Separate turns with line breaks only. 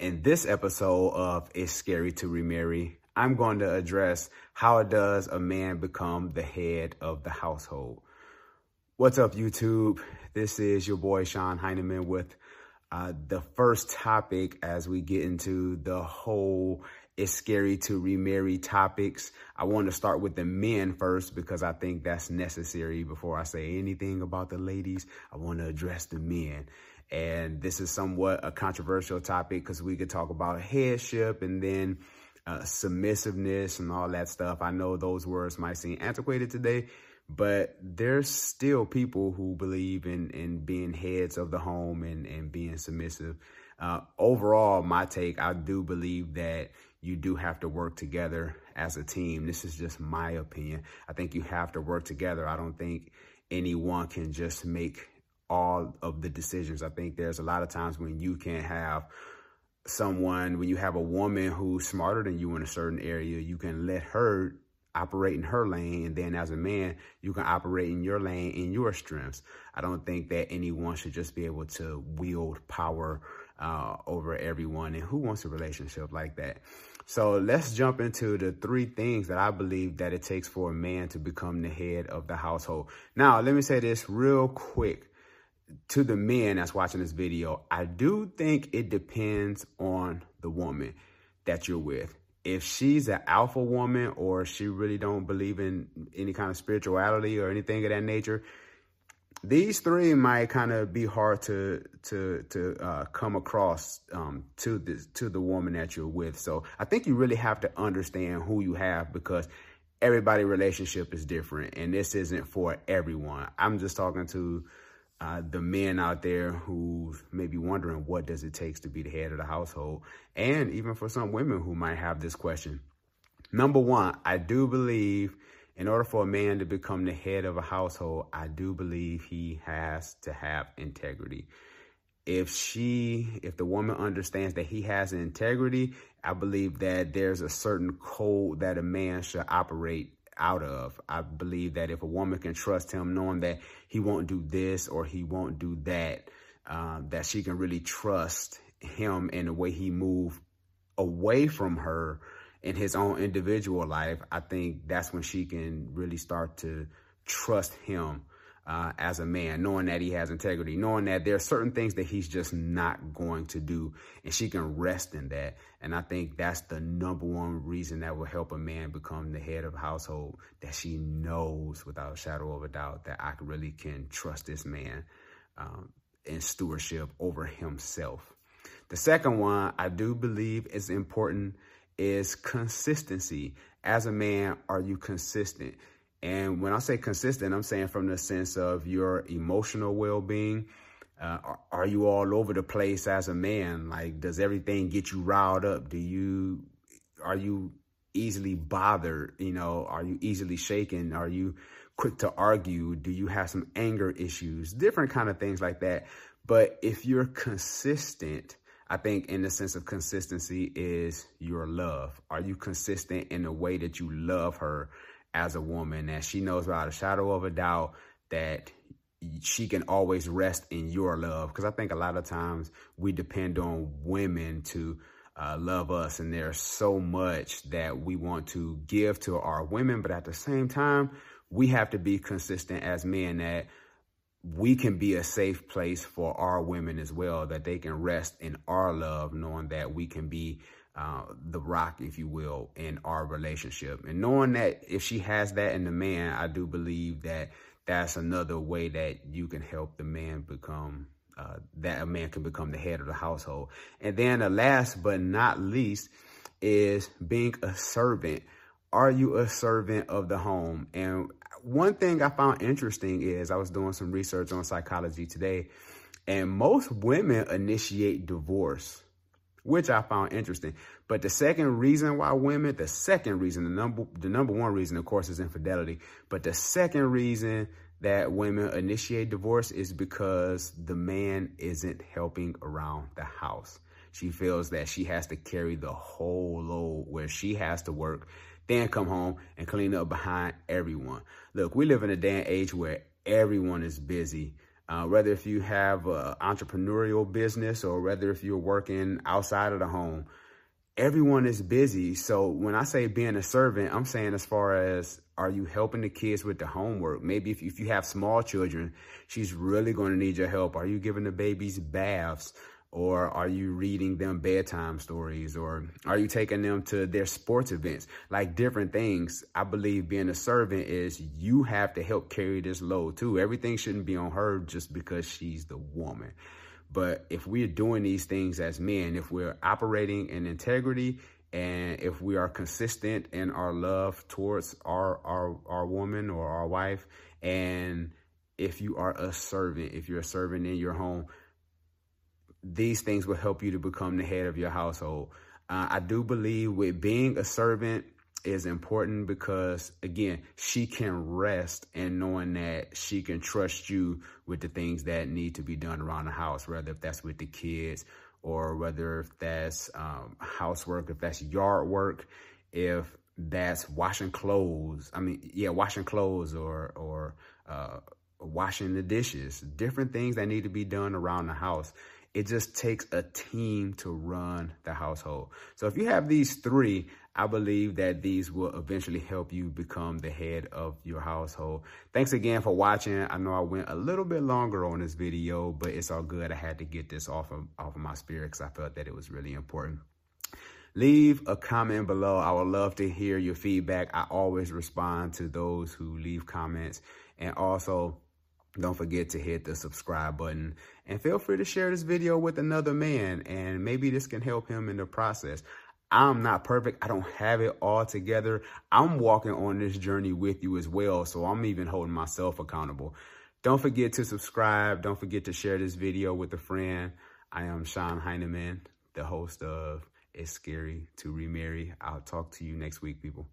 In this episode of It's Scary to Remarry, I'm going to address how does a man become the head of the household. What's up, YouTube? This is your boy Sean Heineman with uh, the first topic as we get into the whole it's scary to remarry topics. I want to start with the men first because I think that's necessary before I say anything about the ladies. I want to address the men. And this is somewhat a controversial topic because we could talk about headship and then uh, submissiveness and all that stuff. I know those words might seem antiquated today, but there's still people who believe in, in being heads of the home and, and being submissive. Uh, overall, my take, I do believe that you do have to work together as a team. This is just my opinion. I think you have to work together. I don't think anyone can just make all of the decisions. I think there's a lot of times when you can have someone, when you have a woman who's smarter than you in a certain area, you can let her operate in her lane. And then as a man, you can operate in your lane in your strengths. I don't think that anyone should just be able to wield power uh, over everyone. And who wants a relationship like that? So let's jump into the three things that I believe that it takes for a man to become the head of the household. Now, let me say this real quick to the men that's watching this video, I do think it depends on the woman that you're with. If she's an alpha woman or she really don't believe in any kind of spirituality or anything of that nature, these three might kind of be hard to to to uh, come across um, to the to the woman that you're with. So I think you really have to understand who you have because everybody relationship is different, and this isn't for everyone. I'm just talking to uh, the men out there who may be wondering what does it take to be the head of the household, and even for some women who might have this question. Number one, I do believe in order for a man to become the head of a household, I do believe he has to have integrity. If she, if the woman understands that he has integrity, I believe that there's a certain code that a man should operate out of. I believe that if a woman can trust him, knowing that he won't do this or he won't do that, um, that she can really trust him in the way he move away from her in his own individual life. I think that's when she can really start to trust him uh, as a man, knowing that he has integrity, knowing that there are certain things that he's just not going to do, and she can rest in that. And I think that's the number one reason that will help a man become the head of a household, that she knows without a shadow of a doubt that I really can trust this man um, in stewardship over himself. The second one I do believe is important is consistency. As a man, are you consistent? And when I say consistent, I'm saying from the sense of your emotional well-being. Uh, are, are, you all over the place as a man? Like, does everything get you riled up? Do you, are you easily bothered? You know, are you easily shaken? Are you quick to argue? Do you have some anger issues? Different kind of things like that. But if you're consistent, I think in the sense of consistency is your love. Are you consistent in the way that you love her? as a woman that she knows without a shadow of a doubt that she can always rest in your love. Because I think a lot of times we depend on women to uh, love us, and there's so much that we want to give to our women, but at the same time, we have to be consistent as men that we can be a safe place for our women as well, that they can rest in our love, knowing that we can be uh, the rock, if you will, in our relationship. And knowing that if she has that in the man, I do believe that that's another way that you can help the man become, uh, that a man can become the head of the household. And then the last but not least is being a servant. Are you a servant of the home? And one thing I found interesting is I was doing some research on psychology today, and most women initiate divorce which I found interesting. But the second reason why women, the second reason, the number, the number one reason, of course, is infidelity. But the second reason that women initiate divorce is because the man isn't helping around the house. She feels that she has to carry the whole load where she has to work, then come home and clean up behind everyone. Look, we live in a day and age where everyone is busy. Uh, whether if you have an entrepreneurial business or whether if you're working outside of the home, everyone is busy. So when I say being a servant, I'm saying as far as are you helping the kids with the homework? Maybe if, if you have small children, she's really going to need your help. Are you giving the babies baths? Or are you reading them bedtime stories? Or are you taking them to their sports events? Like different things. I believe being a servant is you have to help carry this load too. Everything shouldn't be on her just because she's the woman. But if we're doing these things as men, if we're operating in integrity and if we are consistent in our love towards our our our woman or our wife and if you are a servant if you're a servant in your home these things will help you to become the head of your household. Uh, I do believe with being a servant is important because again, she can rest in knowing that she can trust you with the things that need to be done around the house, whether if that's with the kids or whether if that's um, housework, if that's yard work, if that's washing clothes. I mean, yeah, washing clothes or, or, uh, washing the dishes, different things that need to be done around the house. It just takes a team to run the household. So if you have these three, I believe that these will eventually help you become the head of your household. Thanks again for watching. I know I went a little bit longer on this video, but it's all good. I had to get this off of, off of my spirit because I felt that it was really important. Leave a comment below. I would love to hear your feedback. I always respond to those who leave comments. And also, don't forget to hit the subscribe button and feel free to share this video with another man and maybe this can help him in the process. I'm not perfect. I don't have it all together. I'm walking on this journey with you as well. So I'm even holding myself accountable. Don't forget to subscribe. Don't forget to share this video with a friend. I am Sean Heineman, the host of It's Scary to Remarry. I'll talk to you next week, people.